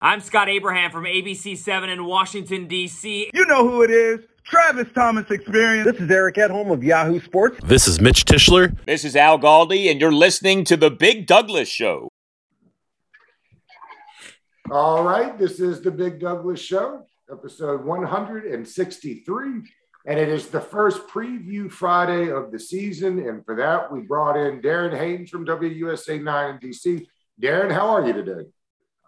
I'm Scott Abraham from ABC7 in Washington, D.C. You know who it is. Travis Thomas Experience. This is Eric Edholm of Yahoo Sports. This is Mitch Tischler. This is Al Galdi, and you're listening to The Big Douglas Show. All right, this is The Big Douglas Show, episode 163. And it is the first preview Friday of the season. And for that, we brought in Darren Haynes from WUSA 9 in DC. Darren, how are you today?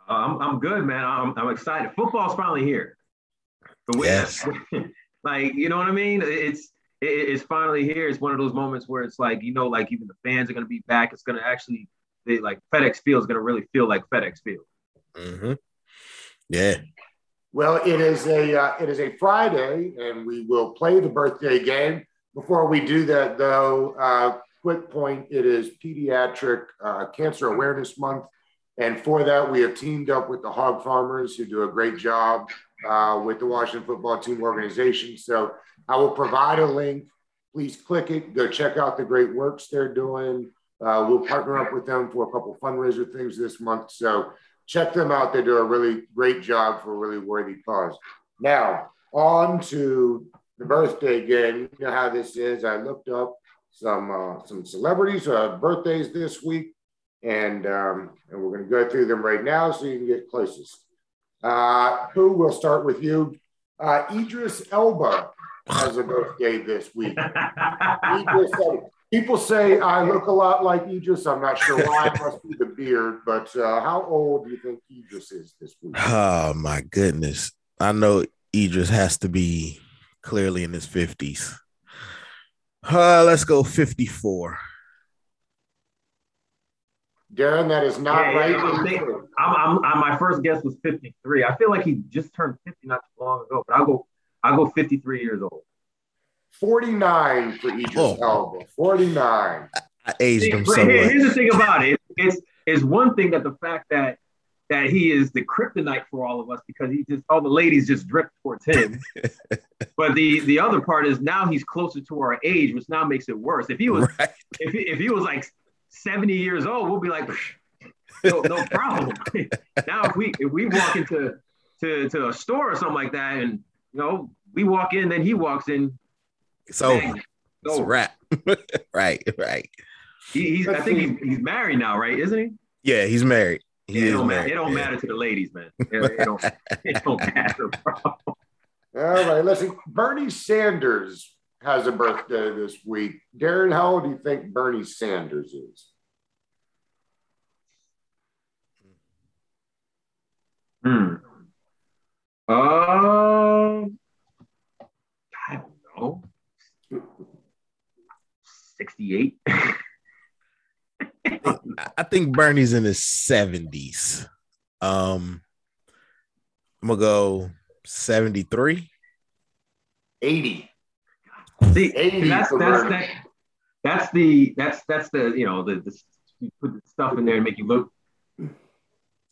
Uh, I'm, I'm good, man. I'm, I'm excited. Football's finally here. The yes. like, you know what I mean? It's it, it's finally here. It's one of those moments where it's like, you know, like even the fans are going to be back. It's going to actually, they, like FedEx Field is going to really feel like FedEx Field. Mm-hmm. Yeah. Well, it is a uh, it is a Friday, and we will play the birthday game. Before we do that, though, uh, quick point: it is Pediatric uh, Cancer Awareness Month, and for that, we have teamed up with the Hog Farmers, who do a great job uh, with the Washington Football Team organization. So, I will provide a link. Please click it. Go check out the great works they're doing. Uh, we'll partner up with them for a couple fundraiser things this month. So check them out. They do a really great job for a really worthy cause. Now, on to the birthday game. You know how this is. I looked up some uh, some celebrities' uh, birthdays this week, and um, and we're going to go through them right now so you can get closest. Uh, who will start with you? Uh, Idris Elba has a birthday this week. Idris. People say I look a lot like Idris. I'm not sure why. It must be the beard. But uh, how old do you think Idris is this week? Oh my goodness! I know Idris has to be clearly in his fifties. Uh, let's go 54. Darren, that is not yeah, right. Yeah, I'm, I'm, I'm, my first guess was 53. I feel like he just turned 50 not too long ago, but I'll go I'll go 53 years old. 49 for Idris oh. Elba. 49. I aged him so here, Here's the thing about it. It's, it's one thing that the fact that that he is the kryptonite for all of us because he just all the ladies just drift towards him. but the the other part is now he's closer to our age, which now makes it worse. If he was right. if, he, if he was like 70 years old, we'll be like, no, no problem. now if we if we walk into to, to a store or something like that and you know we walk in, then he walks in, so It's a wrap. right, right. He, he's, I think he's, he's married now, right? Isn't he? Yeah, he's married. He yeah, it, don't married. it don't yeah. matter to the ladies, man. It, it don't, it don't matter, bro. All right, listen. Bernie Sanders has a birthday this week. Darren, how old do you think Bernie Sanders is? Hmm. Um, know, 68. I think Bernie's in his 70s. Um, I'm gonna go 73. 80. See, that's, that's, that, that's the that's that's the you know the, the you put the stuff in there and make you look.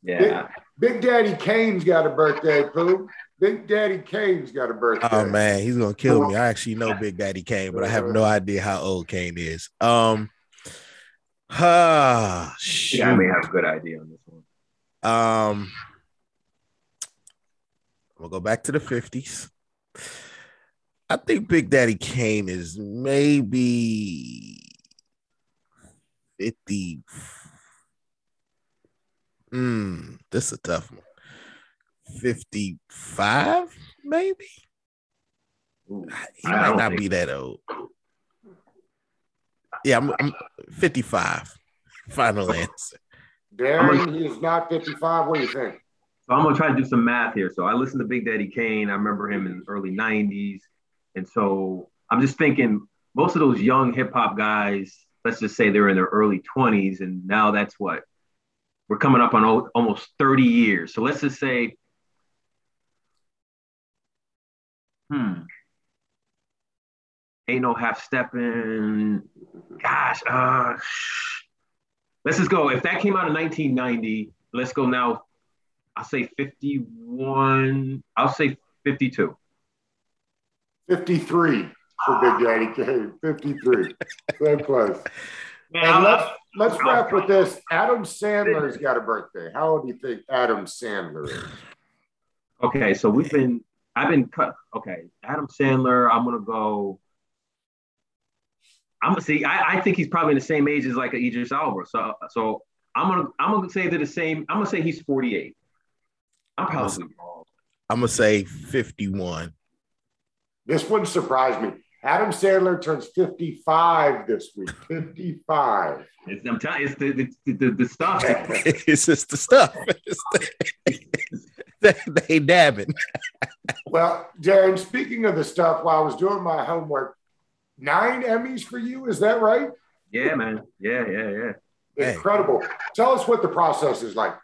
Yeah. Big, Big Daddy Kane's got a birthday, Pooh. Big Daddy Kane's got a birthday. Oh man, he's gonna kill me. I actually know Big Daddy Kane, but I have no idea how old Kane is. Um, ah, uh, yeah, I may have a good idea on this one. Um, we'll go back to the fifties. I think Big Daddy Kane is maybe fifty. Hmm, this is a tough one. 55, maybe. Ooh, he might not be that old. Yeah, I'm, I'm 55. Final answer. Darren, he is not 55. What do you think? So I'm gonna try to do some math here. So I listened to Big Daddy Kane. I remember him in the early 90s. And so I'm just thinking most of those young hip hop guys, let's just say they're in their early 20s, and now that's what we're coming up on almost 30 years. So let's just say Hmm. Ain't no half stepping. Gosh, uh, let's just go. If that came out in 1990, let's go now. I'll say 51. I'll say 52. 53 for Big Daddy Kane. 53. so close. Man, I'm, let's wrap with this. Adam Sandler's got a birthday. How old do you think Adam Sandler is? Okay, so we've been I've been cut. Okay, Adam Sandler. I'm gonna go. I'm gonna see. I, I think he's probably in the same age as like a Idris Elba. So so I'm gonna I'm gonna say they're the same. I'm gonna say he's 48. I'm probably wrong. I'm gonna say 51. This one surprised me. Adam Sandler turns 55 this week. 55. It's, I'm telling you, it's the the, the, the stuff. it's just the stuff. The- they, they dabbing. Well, Darren, speaking of the stuff, while I was doing my homework, nine Emmys for you. Is that right? yeah, man. Yeah, yeah, yeah. Hey. Incredible. Tell us what the process is like.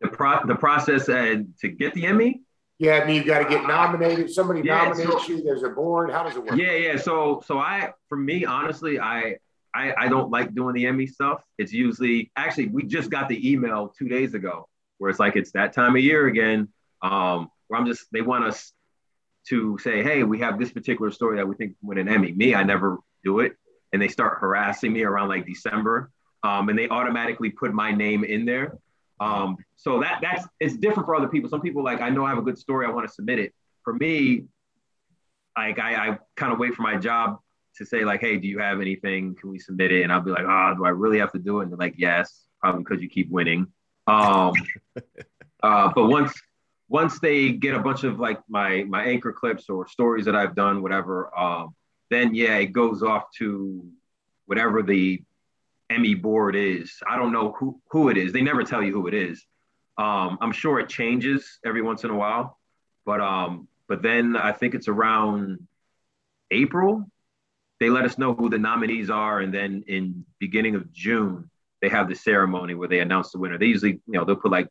The pro the process uh, to get the Emmy. Yeah, I mean, you got to get nominated. Somebody Yeah, nominates so- you. There's a board. How does it work? Yeah, yeah. So so I for me, honestly, I I, I don't like doing the Emmy stuff. It's usually actually we just got the email two days ago where it's like it's that time of year again. Um, where I'm just they want us to say, hey, we have this particular story that we think win an Emmy. Me, I never do it, and they start harassing me around like December, um, and they automatically put my name in there. Um, so that that's it's different for other people. Some people like I know I have a good story, I want to submit it. For me, like I, I kind of wait for my job to say like, hey, do you have anything? Can we submit it? And I'll be like, oh, do I really have to do it? And they're like, yes, probably because you keep winning. Um, uh, but once once they get a bunch of like my my anchor clips or stories that I've done, whatever, um, then yeah, it goes off to whatever the Emmy board is. I don't know who who it is. They never tell you who it is. Um, I'm sure it changes every once in a while, but um, but then I think it's around April. They let us know who the nominees are, and then in beginning of June they have the ceremony where they announce the winner. They usually, you know, they'll put like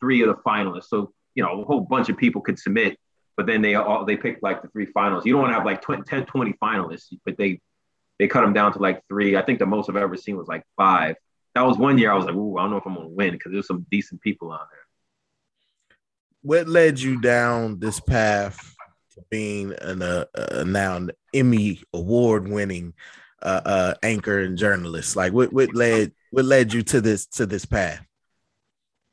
three of the finalists. So you know, a whole bunch of people could submit, but then they all they pick like the three finalists. You don't want to have like 20, 10, 20 finalists, but they they cut them down to like three. I think the most I've ever seen was like five. That was one year I was like, ooh, I don't know if I'm gonna win because there's some decent people on there. What led you down this path to being an uh, uh, now an Emmy award winning uh, uh, anchor and journalist? Like what what led what led you to this to this path?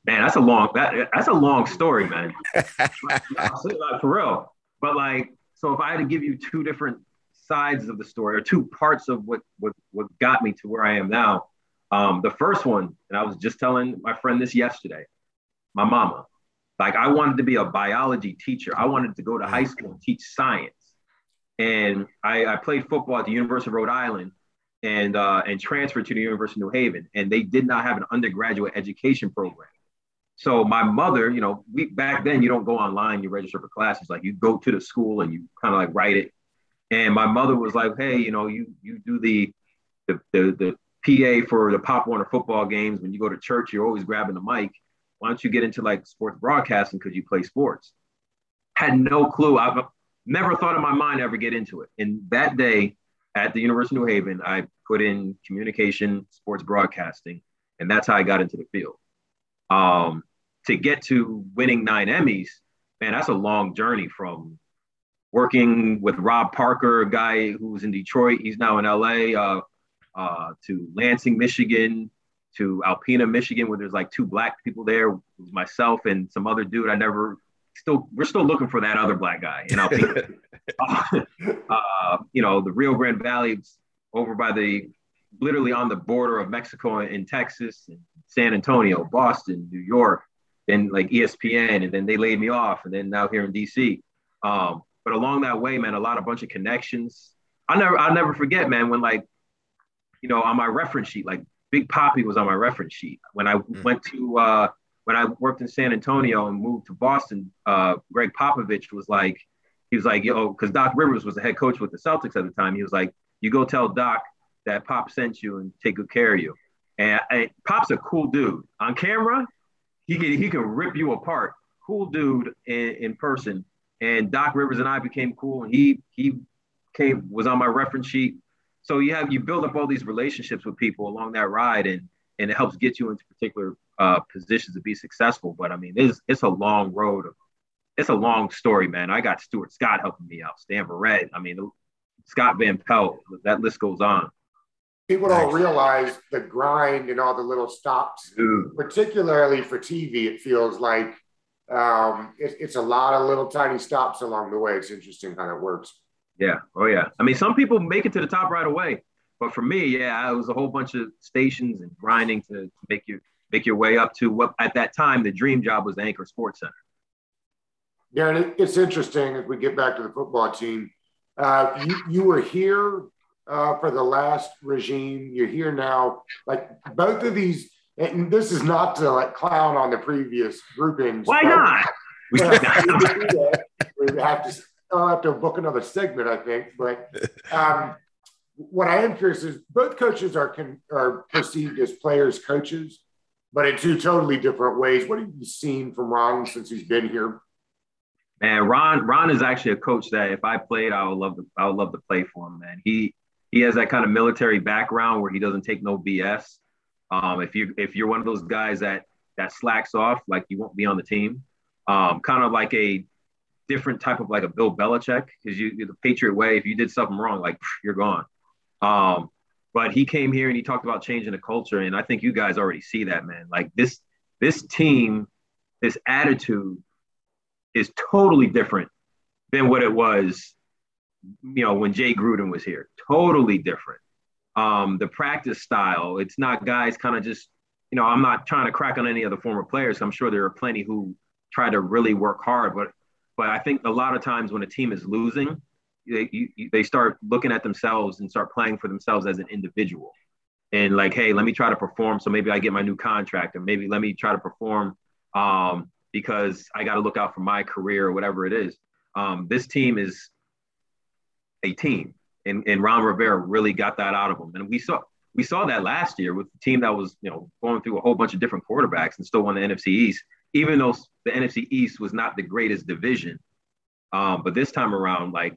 Man, that's a long that that's a long story, man. like, for real. But like, so if I had to give you two different sides of the story or two parts of what what what got me to where I am now, um, the first one, and I was just telling my friend this yesterday, my mama. Like I wanted to be a biology teacher. I wanted to go to high school and teach science. And I, I played football at the University of Rhode Island and uh, and transferred to the University of New Haven. And they did not have an undergraduate education program. So my mother, you know, we back then you don't go online, you register for classes. Like you go to the school and you kind of like write it. And my mother was like, hey, you know, you you do the the the, the PA for the Pop Warner football games. When you go to church, you're always grabbing the mic. Why don't you get into like sports broadcasting because you play sports? Had no clue. I've never thought in my mind ever get into it. And that day at the University of New Haven, I put in communication, sports broadcasting, and that's how I got into the field. Um, to get to winning nine Emmys, man, that's a long journey from working with Rob Parker, a guy who was in Detroit, he's now in LA, uh, uh, to Lansing, Michigan, to Alpena, Michigan, where there's like two black people there, myself and some other dude I never still we're still looking for that other black guy in Alpena. uh, you know, the Rio Grande Valley over by the literally on the border of Mexico and Texas, and San Antonio, Boston, New York, then like ESPN, and then they laid me off, and then now here in DC. Um, but along that way, man, a lot of bunch of connections. I never, I'll never forget, man, when like, you know, on my reference sheet, like Big Poppy was on my reference sheet. When I Mm. went to, uh, when I worked in San Antonio and moved to Boston, uh, Gregg Popovich was like, he was like, yo, because Doc Rivers was the head coach with the Celtics at the time. He was like, you go tell Doc that Pop sent you and take good care of you. And, and Pop's a cool dude. On camera, he can he can rip you apart. Cool dude in, in person. And Doc Rivers and I became cool, and he he came was on my reference sheet. So you have you build up all these relationships with people along that ride, and and it helps get you into particular uh, positions to be successful. But I mean, it's it's a long road. Of, it's a long story, man. I got Stuart Scott helping me out, Stan Verrett. I mean, Scott Van Pelt. That list goes on. People don't realize the grind and all the little stops, Dude. particularly for TV. It feels like um, it, it's a lot of little tiny stops along the way. It's interesting how that works. Yeah. Oh yeah. I mean, some people make it to the top right away, but for me, yeah, it was a whole bunch of stations and grinding to, to make you make your way up to what at that time the dream job was the Anchor SportsCenter. Darren, it, it's interesting if we get back to the football team. Uh, you, you were here uh, for the last regime. You're here now. Like both of these, and this is not to like clown on the previous groupings. Why not? We- we have to I'll have to book another segment, I think. But um, what I am curious is both coaches are con- are perceived as players coaches, but in two totally different ways. What have you seen from Ron since he's been here? Man, Ron Ron is actually a coach that if I played, I would love to I would love to play for him, man. He he has that kind of military background where he doesn't take no BS. Um, if you if you're one of those guys that that slacks off, like you won't be on the team. Um, kind of like a different type of like a Bill Belichick, because you the Patriot way. If you did something wrong, like you're gone. Um, but he came here and he talked about changing the culture, and I think you guys already see that, man. Like this this team, this attitude is totally different than what it was, you know, when Jay Gruden was here. Totally different. Um, the practice style, it's not guys kind of just, you know, I'm not trying to crack on any of the former players. I'm sure there are plenty who try to really work hard, but but I think a lot of times when a team is losing, they you, they start looking at themselves and start playing for themselves as an individual. And like, hey, let me try to perform so maybe I get my new contract, or maybe let me try to perform um, because I got to look out for my career or whatever it is. Um, this team is a team, and, and Ron Rivera really got that out of them. And we saw we saw that last year with the team that was you know going through a whole bunch of different quarterbacks and still won the NFC East, even though the NFC East was not the greatest division. Um, but this time around, like,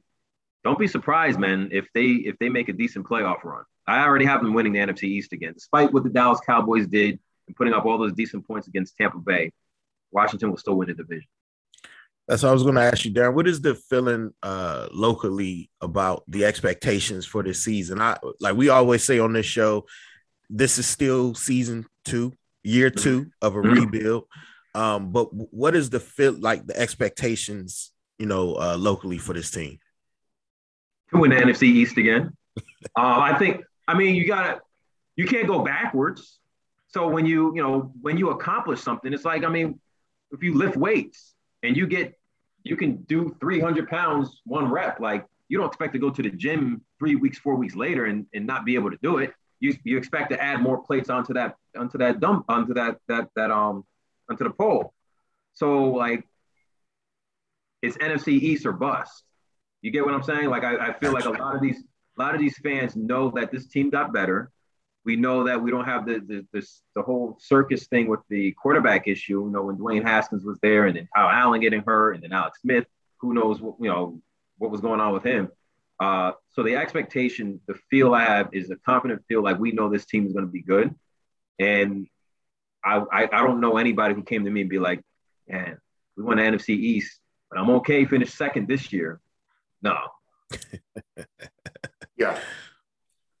don't be surprised, man, if they if they make a decent playoff run. I already have them winning the NFC East again, despite what the Dallas Cowboys did and putting up all those decent points against Tampa Bay. Washington will still win the division. That's what I was going to ask you, Darren. What is the feeling uh, locally about the expectations for this season? I like we always say on this show, this is still season two, year two of a Mhm. rebuild. Um, but what is the feel like the expectations, you know, uh, locally for this team? to win the NFC East again. Uh, I think. I mean, you gotta. You can't go backwards. So when you you know when you accomplish something, it's like I mean, if you lift weights and you get you can do 300 pounds one rep, like you don't expect to go to the gym three weeks, four weeks later and, and not be able to do it. You, you expect to add more plates onto that onto that dump onto that that that um onto the pole. So like it's NFC East or bust. You get what I'm saying? Like I, I feel like a lot of these a lot of these fans know that this team got better. We know that we don't have the the this, the whole circus thing with the quarterback issue. You know, when Dwayne Haskins was there, and then Kyle Allen getting hurt, and then Alex Smith. Who knows what you know what was going on with him? Uh, so the expectation, the feel I have is a confident feel like we know this team is going to be good, and I, I I don't know anybody who came to me and be like, man, we won the NFC East, but I'm okay. Finish second this year. No, Yeah.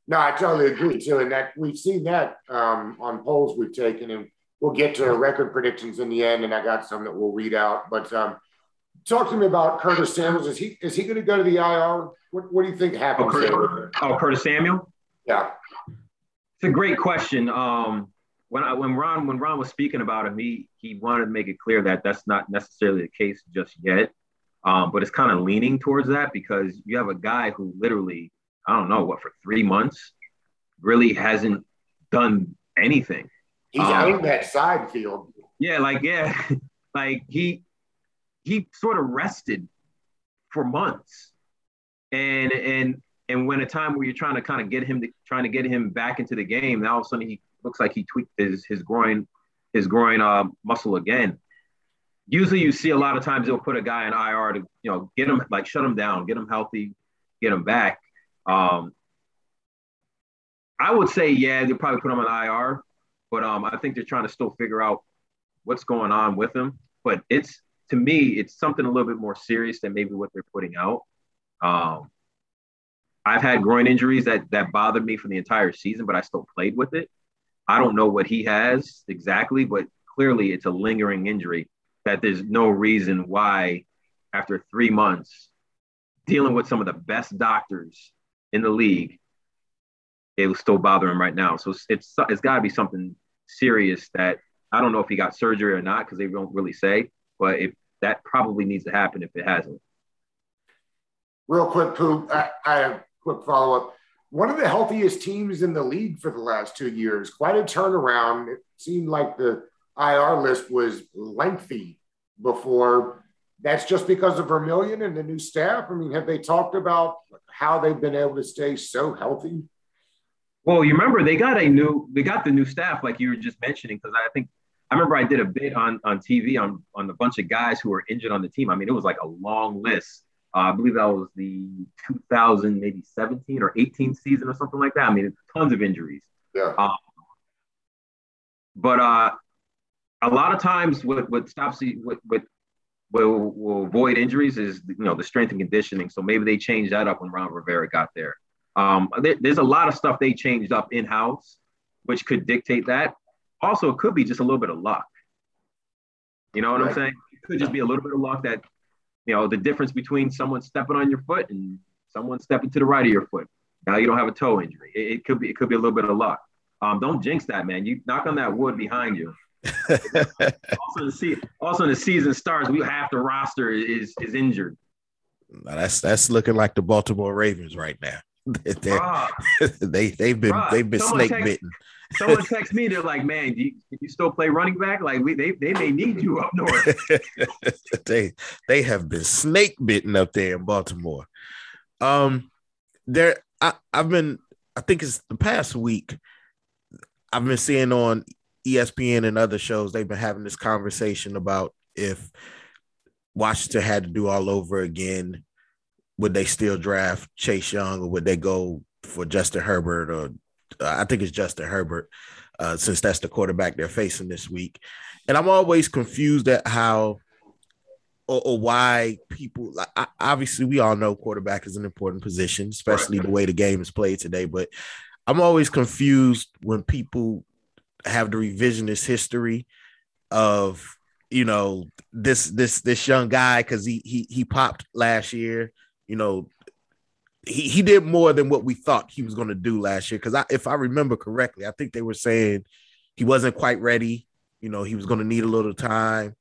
No, I totally agree too. And that we've seen that um, on polls we've taken, and we'll get to record predictions in the end. And I got some that we'll read out. But um, talk to me about Curtis Samuels. Is he is he going to go to the IR? What, what do you think Oh, happens Curtis, there? oh, Curtis Samuel. Yeah. It's a great question. Um, when I, when Ron when Ron was speaking about him, he he wanted to make it clear that that's not necessarily the case just yet. Um, but it's kind of leaning towards that because you have a guy who literally I don't know what for three months really hasn't done anything. He's Um, that side field. Yeah, like yeah, like he he sort of rested for months, and and and when a time where you're trying to kind of get him to trying to get him back into the game, now all of a sudden he looks like he tweaked his his groin his groin uh, muscle again. Usually, you see a lot of times they'll put a guy in IR to you know get him like shut him down, get him healthy, get him back. Um, I would say yeah, they'll probably put him on IR, but um, I think they're trying to still figure out what's going on with him. But it's to me, it's something a little bit more serious than maybe what they're putting out. Um, I've had groin injuries that that bothered me for the entire season, but I still played with it. I don't know what he has exactly, but clearly it's a lingering injury that there's no reason why after three months dealing with some of the best doctors in the league, it was still bothering him right now. So it's it's, it's got to be something serious that I don't know if he got surgery or not because they don't really say, but if that probably needs to happen if it hasn't. Real quick, Pooh, I, I have a quick follow up. One of the healthiest teams in the league for the last two years. Quite a turnaround. It seemed like the IR list was lengthy before. That's just because of Vermillion and the new staff. I mean, have they talked about how they've been able to stay so healthy? Well, you remember they got a new they got the new staff like you were just mentioning because I think I remember I did a bit on on TV on on a bunch of guys who were injured on the team. I mean, it was like a long list. Uh, I believe that was the 2000 maybe 17 or 18 season or something like that. I mean, tons of injuries. Yeah. Um, but uh, a lot of times, what what stops you, what what will will avoid injuries is you know the strength and conditioning. So maybe they changed that up when Ron Rivera got there. Um, there, there's a lot of stuff they changed up in house, which could dictate that. Also, it could be just a little bit of luck. You know what right. I'm saying? It could just be a little bit of luck that, you know, the difference between someone stepping on your foot and someone stepping to the right of your foot. Now you don't have a toe injury. It, it could be it could be a little bit of luck. Um, don't jinx that, man. You knock on that wood behind you. also, the also the season starts, we half the roster is is injured. That's that's looking like the Baltimore Ravens right now. they they've been they've been snake text, bitten. someone text me, they're like, "Man, do you, you, still play running back? Like we they they may need you up north." they they have been snake bitten up there in Baltimore. Um, there I I've been I think it's the past week. I've been seeing on ESPN and other shows they've been having this conversation about if Washington had to do all over again would they still draft Chase Young or would they go for Justin Herbert or uh, I think it's Justin Herbert uh, since that's the quarterback they're facing this week. And I'm always confused at how or, or why people I, obviously we all know quarterback is an important position, especially the way the game is played today. But I'm always confused when people have the revisionist history of you know this this this young guy because he he he popped last year you know, he, he did more than what we thought he was going to do last year. Because I, if I remember correctly, I think they were saying he wasn't quite ready. You know, he was going to need a little time,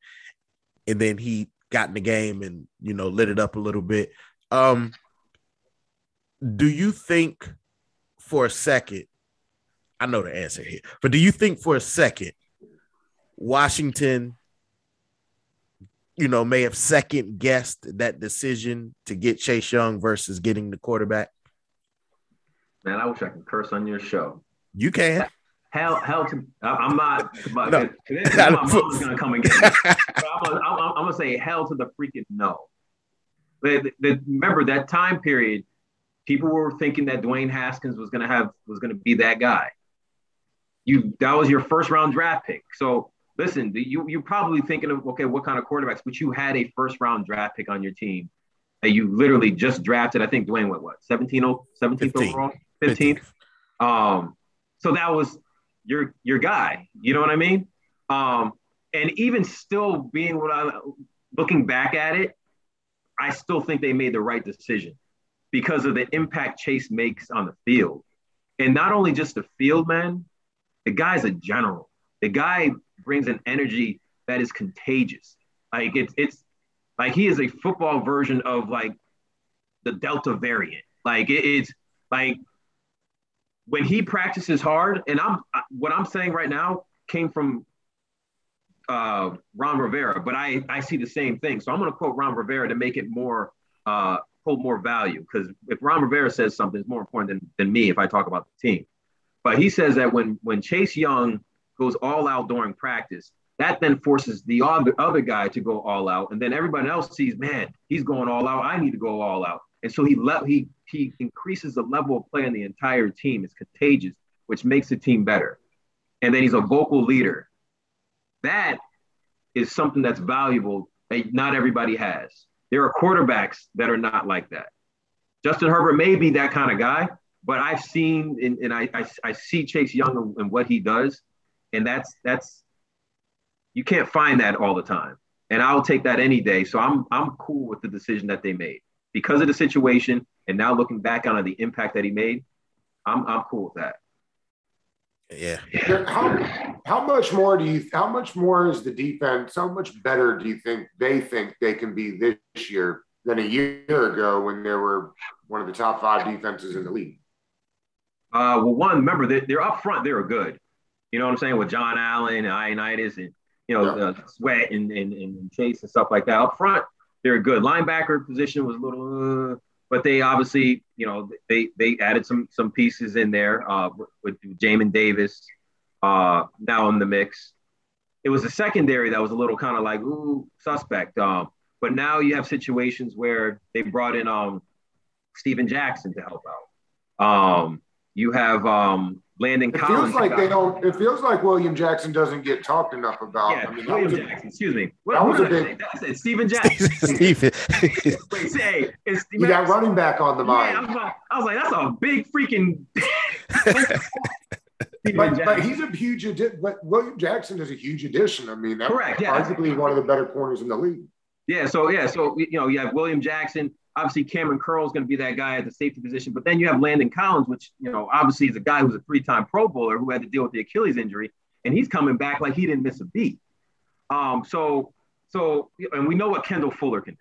and then he got in the game and you know lit it up a little bit. Um, do you think for a second? I know the answer here, but do you think for a second Washington you know, may have second guessed that decision to get Chase Young versus getting the quarterback? Man, I wish I could curse on your show. You can. Hell, hell to I'm not. But no. my mom's gonna come and get me. I'm, gonna, I'm, I'm, gonna say hell to the freaking no. The, the, remember that time period, people were thinking that Dwayne Haskins was gonna have was gonna be that guy. You that was your first round draft pick. So listen, you you're probably thinking of okay, what kind of quarterbacks? But you had a first round draft pick on your team that you literally just drafted. I think Dwayne went what 17 17th overall, 15th. Um, so that was your your guy. You know what I mean? Um, and even still being what I looking back at it, I still think they made the right decision because of the impact Chase makes on the field. And not only just the field, man, the guy's a general. The guy brings an energy that is contagious. Like it's it's like he is a football version of like the Delta variant. Like it, it's like when he practices hard, and I'm what I'm saying right now came from uh, Ron Rivera, but I I see the same thing. So I'm going to quote Ron Rivera to make it more uh, hold more value because if Ron Rivera says something, it's more important than, than me if I talk about the team. But he says that when when Chase Young goes all out during practice, that then forces the other guy to go all out. And then everybody else sees, man, he's going all out. I need to go all out. And so he le- he he increases the level of play in the entire team. It's contagious, which makes the team better. And then he's a vocal leader. That is something that's valuable that not everybody has. There are quarterbacks that are not like that. Justin Herbert may be that kind of guy, but I've seen and, and I, I, I see Chase Young and what he does, and that's that's you can't find that all the time. And I'll take that any day. So I'm I'm cool with the decision that they made because of the situation. And now looking back on the impact that he made, I'm I'm cool with that. Yeah. How, how much more do you, how much more is the defense, how much better do you think they think they can be this year than a year ago when they were one of the top five defenses in the league? Uh, well, one, remember they, they're up front, they were good. You know what I'm saying? With John Allen and Ioannidis and, you know, yeah. uh, Sweat and, and, and Chase and stuff like that. Up front, they're good. Linebacker position was a little, uh, but they obviously, you know, they they added some some pieces in there uh, with Jamin Davis uh, now in the mix. It was the secondary that was a little kind of like ooh suspect. Um, but now you have situations where they brought in um, Steven Jackson to help out. Um, you have um, Landon it Collins. feels like they don't. It feels like William Jackson doesn't get talked enough about. Yeah, I mean, William Jackson. A, excuse me. What, that was a big. I said Steven Jackson. Steven. Wait, say it's you got running back on the mind. Yeah, I was, like, I was like, that's a big freaking. but, but, he's a huge addition. But William Jackson is a huge addition. I mean, that's correct. Yeah, arguably one of the better corners in the league. Yeah. So yeah. So you know, you have William Jackson. Obviously, Kamren Curl is going to be that guy at the safety position. But then you have Landon Collins, which, you know, obviously is a guy who's a three time Pro Bowler who had to deal with the Achilles injury. And he's coming back like he didn't miss a beat. Um, so, so, and we know what Kendall Fuller can do.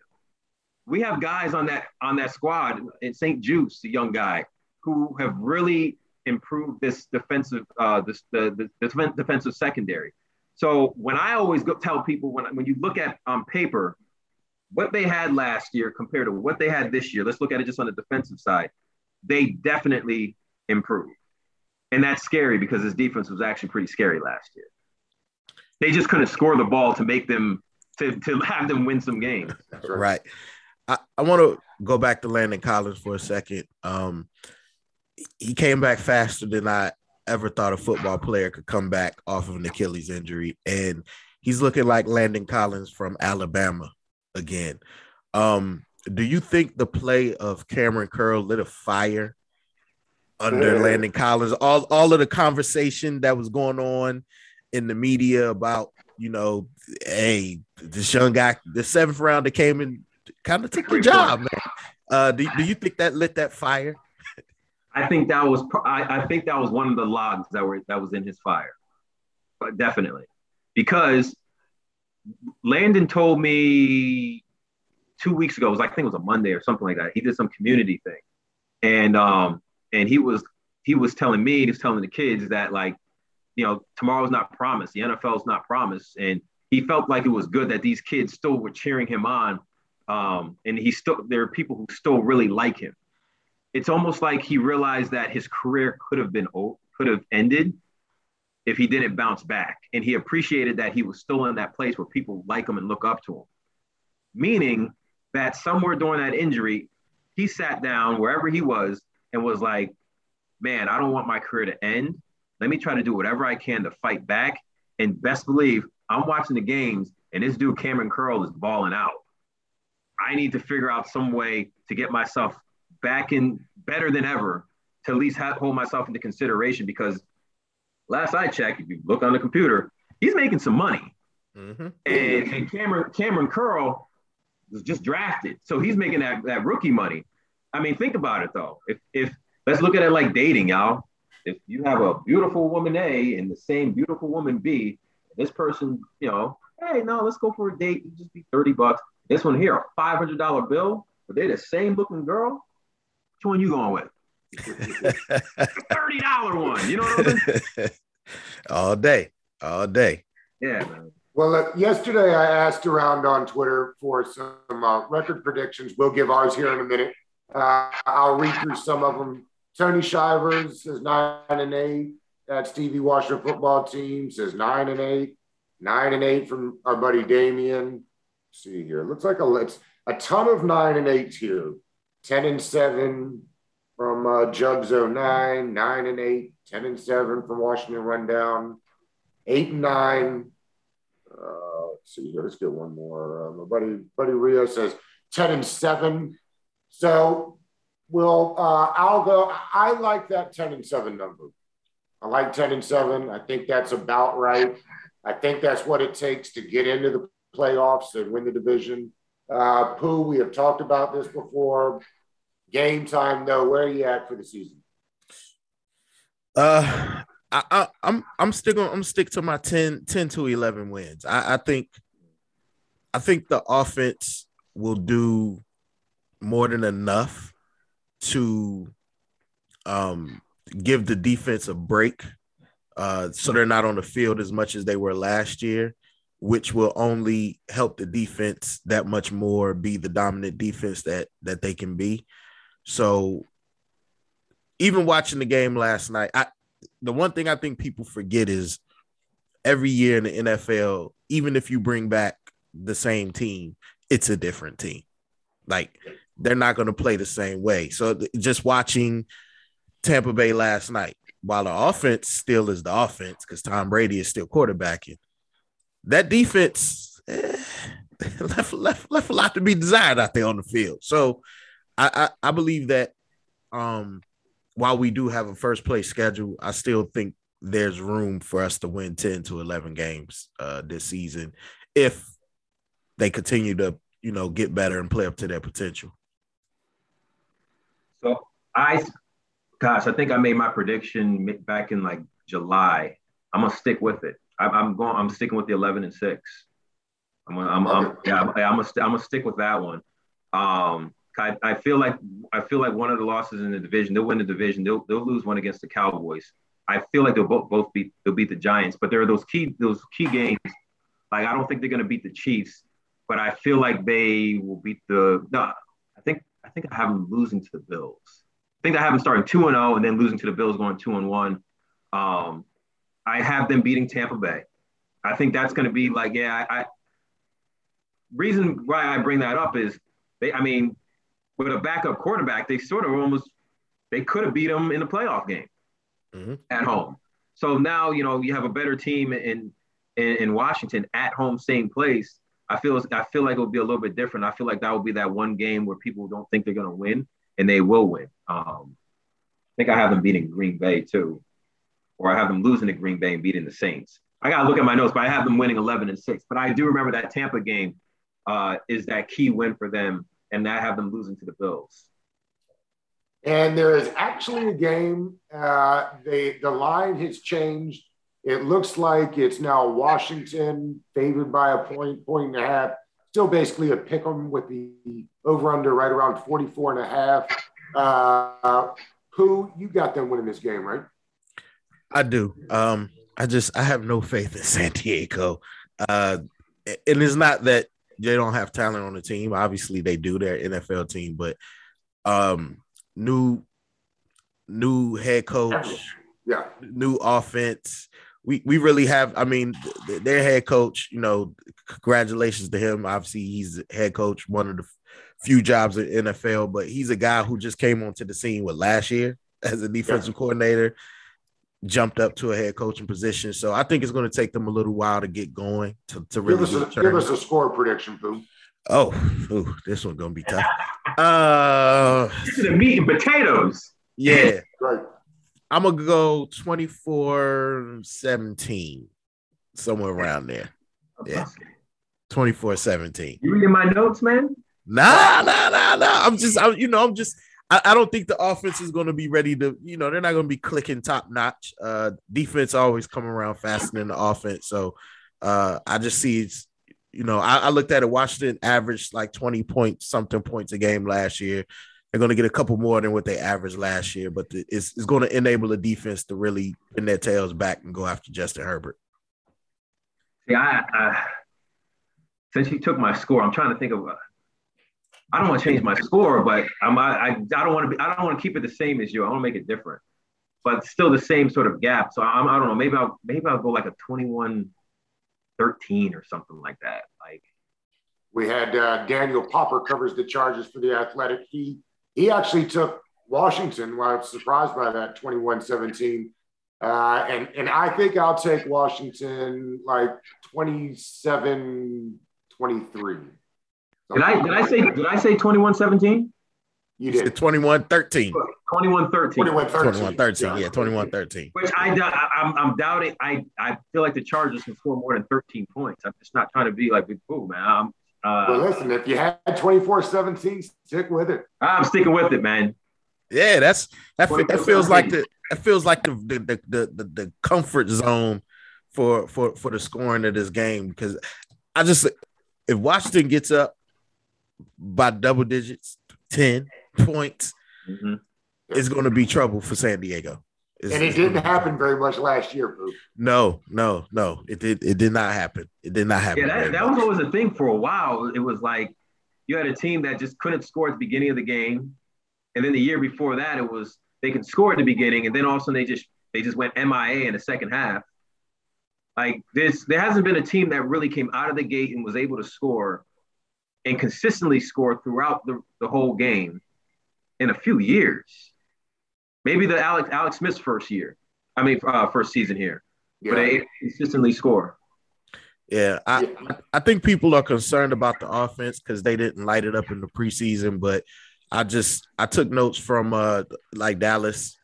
We have guys on that on that squad, and St-Juste, the young guy, who have really improved this defensive, uh, this the, the defensive secondary. So when I always go tell people when when you look at on paper what they had last year compared to what they had this year, let's look at it just on the defensive side. They definitely improved. And that's scary because his defense was actually pretty scary last year. They just couldn't score the ball to make them to, to have them win some games. Right. I, I want to go back to Landon Collins for a second. Um, he came back faster than I ever thought a football player could come back off of an Achilles injury. And he's looking like Landon Collins from Alabama again. Um, do you think the play of Kamren Curl lit a fire under yeah. Landon Collins? All all of the conversation that was going on in the media about, you know, hey, this young guy, the seventh round that came in kind of took the job, man. Uh, do, do you think that lit that fire? I think that was I, I think that was one of the logs that were that was in his fire. But definitely. Because Landon told me two weeks ago, it was like, I think it was a Monday or something like that. He did some community thing. And um, and he was he was telling me, he was telling the kids that like, you know, tomorrow's not promised, the NFL's not promised. And he felt like it was good that these kids still were cheering him on. Um, and he still there are people who still really like him. It's almost like he realized that his career could have been could have ended if he didn't bounce back. And he appreciated that he was still in that place where people like him and look up to him. Meaning that somewhere during that injury, he sat down wherever he was and was like, man, I don't want my career to end. Let me try to do whatever I can to fight back. And best believe I'm watching the games and this dude, Kamren Curl, is balling out. I need to figure out some way to get myself back in better than ever to at least have, hold myself into consideration because last I checked, if you look on the computer, he's making some money. Mm-hmm. And, and Cameron Kamren Curl was just drafted, so he's making that, that rookie money. I mean, think about it though. If if let's look at it like dating, y'all. If you have a beautiful woman A and the same beautiful woman B, this person, you know, hey, no, let's go for a date. It'll just be thirty bucks. This one here, a five hundred dollar bill, but they're the same looking girl. Which one you going with? Thirty dollar one. You know what I mean? all day, all day. Yeah. Well, uh, yesterday I asked around on Twitter for some uh, record predictions. We'll give ours here in a minute. Uh, I'll read through some of them. Tony Shivers says nine and eight. That Stevie Washington football team says nine and eight. Nine and eight from our buddy Damien. Let's see here, it looks like a it's a ton of nine and eight here. Ten and seven from uh, Jugs 09, 9 and 8, 10 and 7 from Washington Rundown, 8 and 9. Uh, let's see here. Let's get one more. Uh, my buddy, buddy Rio says 10 and 7. So Well, uh, I'll go. I like that 10 and 7 number. I like 10 and 7. I think that's about right. I think that's what it takes to get into the playoffs and win the division. Uh, Pooh, we have talked about this before. Game time, though. Where are you at for the season? Uh, I, I, I'm I'm still gonna I'm stick to my 10, 10 to eleven wins. I, I think I think the offense will do more than enough to um give the defense a break uh so they're not on the field as much as they were last year which will only help the defense that much more be the dominant defense that that they can be so even watching the game last night, I the one thing I think people forget is every year in the NFL, even if you bring back the same team, it's a different team. Like they're not going to play the same way. So just watching Tampa Bay last night, while the offense still is the offense because Tom Brady is still quarterbacking, that defense eh, left left left a lot to be desired out there on the field. So I I, I believe that um while we do have a first place schedule, I still think there's room for us to win 10 to 11 games uh, this season if they continue to, you know, get better and play up to their potential. So I, gosh, I think I made my prediction back in like July. I'm gonna stick with it. I, am going. I'm sticking with the 11 and six. I'm. Gonna, I'm. I'm yeah. I'm. I'm gonna. I'm gonna stick with that one. Um, I, I feel like I feel like one of the losses in the division, they'll win the division. They'll they'll lose one against the Cowboys. I feel like they'll both both beat they'll beat the Giants, but there are those key those key games. Like I don't think they're gonna beat the Chiefs, but I feel like they will beat the no. I think I think I have them losing to the Bills. I think I have them starting two and zero oh and then losing to the Bills, going two and one. Um, I have them beating Tampa Bay. I think that's going to be like yeah. I, I reason why I bring that up is they. I mean, with a backup quarterback, they sort of almost they could have beat them in the playoff game mm-hmm. at home. So now you know you have a better team in, in in Washington at home, same place. I feel I feel like it will be a little bit different. I feel like that will be that one game where people don't think they're going to win, and they will win. Um, I think I have them beating Green Bay too, or I have them losing to Green Bay and beating the Saints. I got to look at my notes, but I have them winning 11 and six. But I do remember that Tampa game uh, is that key win for them and now have them losing to the Bills. And there is actually a game. Uh, they, the line has changed. It looks like it's now Washington favored by a point, point and a half. Still basically a pick 'em with the over under right around 44 and a half. Uh, who you got them winning this game, right? I do. Um, I just I have no faith in San Diego. Uh, and it's not that they don't have talent on the team. Obviously, they do. Their NFL team, but um, new new head coach, yeah, new offense. We we really have. I mean, their head coach. You know, congratulations to him. Obviously, he's head coach, one of the few jobs in NFL, but he's a guy who just came onto the scene with last year as a defensive yeah. coordinator jumped up to a head coaching position. So I think it's going to take them a little while to get going to, to really give us, a, give us a score prediction, Pooh. Oh, ooh, this one's gonna be tough. Uh, this is the meat and potatoes. Yeah, right. I'm gonna go 24 17, somewhere around there. Yeah, 24 17. You reading my notes, man? Nah, nah, nah, nah. I'm just, I'm, you know, I'm just, I, I don't think the offense is going to be ready to, you know, they're not going to be clicking top notch. Uh, defense always come around faster than the offense. So uh, I just see you know, I, I looked at it. Washington averaged like 20 points, something points a game last year. They're going to get a couple more than what they averaged last year, but the, it's, it's going to enable the defense to really pin their tails back and go after Justin Herbert. Yeah, I, I, since you took my score, I'm trying to think of I don't want to change my score, but I'm, I, I, don't want to be, I don't want to keep it the same as you. I want to make it different, but still the same sort of gap. So I'm, I don't know, maybe I'll, maybe I'll go like a 21, 13 or something like that. Like we had uh, Daniel Popper covers the Chargers for the athletic. He, he actually took Washington. Well, I was surprised by that 21, 17. Uh, and, and I think I'll take Washington like 27, 23. Did I did I say did I say 21-17? You You did 21 13. 21 13. 21 13. 21 13. Yeah, 21 13. Which I, doubt- I I'm, I'm doubting. I, I feel like the Chargers can score more than 13 points. I'm just not trying to be like big boo, man. I'm, Well, uh, listen, if you had 24 17, stick with it. I'm sticking with it, man. Yeah, that's that, that feels like the that feels like the the, the the the the comfort zone for for for the scoring of this game because I just if Washington gets up by double digits, 10 points, Mhm. it's going to be trouble for San Diego. It's- And it didn't happen very much last year, Boo. No, no, no. It did. It did not happen. It did not happen. Yeah, that, very that much. was always a thing for a while. It was like you had a team that just couldn't score at the beginning of the game, and then the year before that, it was they could score at the beginning, and then all of a sudden they just they just went MIA in the second half. Like this, there hasn't been a team that really came out of the gate and was able to score and consistently score throughout the, the whole game in a few years. Maybe the Alex Alex Smith's first year. I mean, uh, first season here, Yeah. but they consistently score. Yeah, I, Yeah. I think people are concerned about the offense because they didn't light it up in the preseason. But I just I took notes from uh like Dallas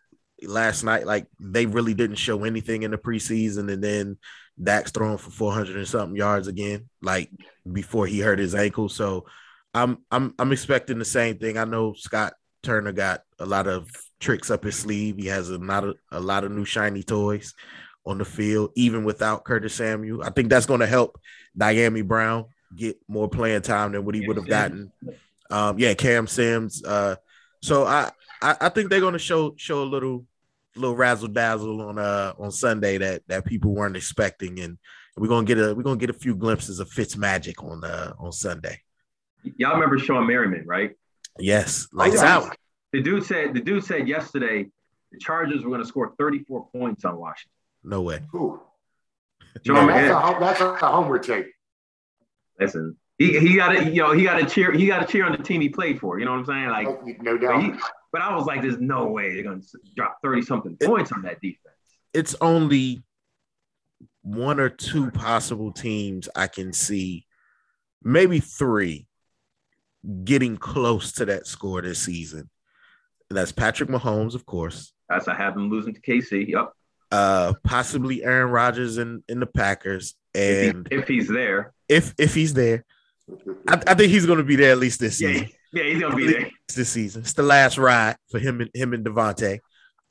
last night. Like they really didn't show anything in the preseason, and then Dak's throwing for four hundred and something yards again, like before he hurt his ankle. So I'm I'm I'm expecting the same thing. I know Scott Turner got a lot of tricks up his sleeve. He has a lot of a lot of new shiny toys on the field, even without Curtis Samuel. I think that's going to help Dyami Brown get more playing time than what he would have gotten. Um, yeah, Cam Sims. Uh, so I, I I think they're going to show show a little little razzle dazzle on uh on Sunday that that people weren't expecting, and we're gonna get a we're gonna get a few glimpses of Fitz magic on uh on Sunday. Y'all remember Shawne Merriman, right? Yes, lights yeah. out. The dude said the dude said yesterday the Chargers were going to score 34 points on Washington. No way. Ooh. Shawne Man, that's, a, Merriman, home- that's a homework tape. listen, he, he got to you know he got to cheer he got to cheer on the team he played for. You know what I'm saying? Like, No but, doubt. he, but I was like, there's no way they're going to drop 30 something points on that defense. it's only one or two possible teams I can see, maybe three, getting close to that score this season. And that's Patrick Mahomes, of course. That's I have them losing to KC. Yep. Uh, possibly Aaron Rodgers and in, the Packers, If, and he, if he's there, if if he's there, I, I think he's going to be there at least this yeah, season. Yeah, he's going to be there. This season, it's the last ride for him and him and Davante,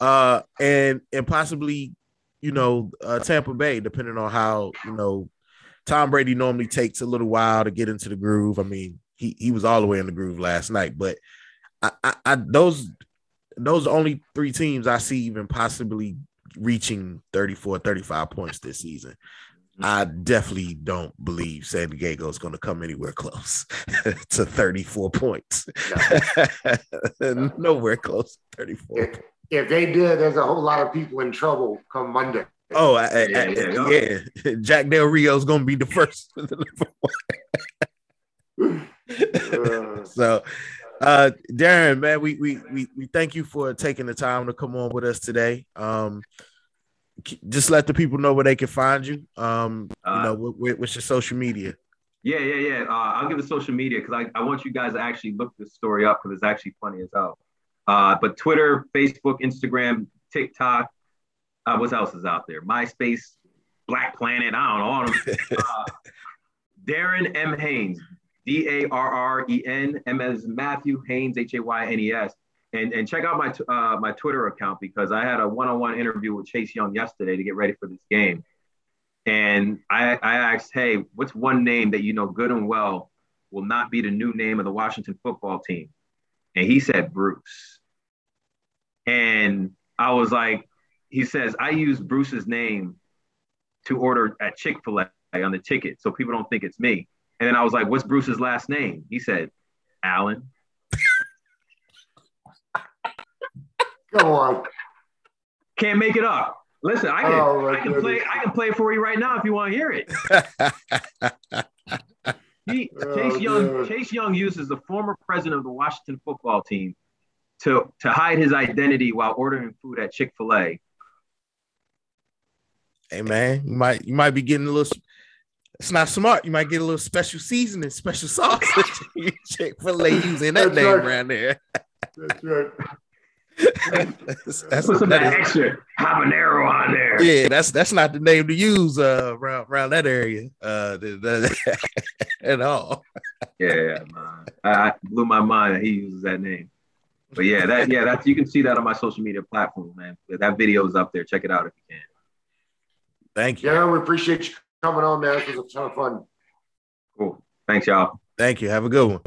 uh, and and possibly, you know, uh, Tampa Bay, depending on how you know Tom Brady normally takes a little while to get into the groove. I mean, he he was all the way in the groove last night, but I, I, I those those are only three teams I see even possibly reaching 34, 35 points this season. I definitely don't believe San Diego is going to come anywhere close to 34 points. Nowhere close to 34. if, if they did, there's a whole lot of people in trouble come Monday. Oh, I, I, Yeah, I- yeah, yeah. Jack Del Rio's going to be the first. Uh, so, uh, Darren, man, we, we we we thank you for taking the time to come on with us today. Um, k- just let the people know where they can find you. Um, you Uh, know, what, what- what's your social media? Yeah, yeah, yeah. Uh, I'll give the social media because I, I want you guys to actually look this story up because it's actually funny as hell. Uh, but Twitter, Facebook, Instagram, TikTok, uh, what else is out there? MySpace, Black Planet, I don't know. All them. uh, Darren M. Haynes, D A R R E N, M as Matthew, Haynes, H A Y N E S. And, and check out my, uh, my Twitter account because I had a one on one interview with Chase Young yesterday to get ready for this game. And I, I asked, hey, what's one name that you know good and well will not be the new name of the Washington football team? And he said Bruce. And I was like, he says, I use Bruce's name to order at Chick fil A on the ticket so people don't think it's me. And then I was like, what's Bruce's last name? He said, Allen. Come on. Can't make it up. Listen, I can, Oh, I can play. I can play for you right now if you want to hear it. He, Oh, Chase Young. dude. Chase Young uses the former president of the Washington football team to to hide his identity while ordering food at Chick Fil A. hey man, you might you might be getting a little. It's not smart. You might get a little special seasoning, special sauce. Chick Fil A using that That's name right. around there. That's right. That's, that's, Put some that that is- extra habanero on there. yeah, that's that's not the name to use uh around around that area uh the- the- at all. Yeah, man. I, I blew my mind that he uses that name. But yeah, that yeah, that's you can see that on my social media platform, man. That video is up there. Check it out if you can. Thank you, Yeah, we appreciate you coming on, man. This was a ton of fun. Cool. Thanks, y'all. thank you. Have a good one.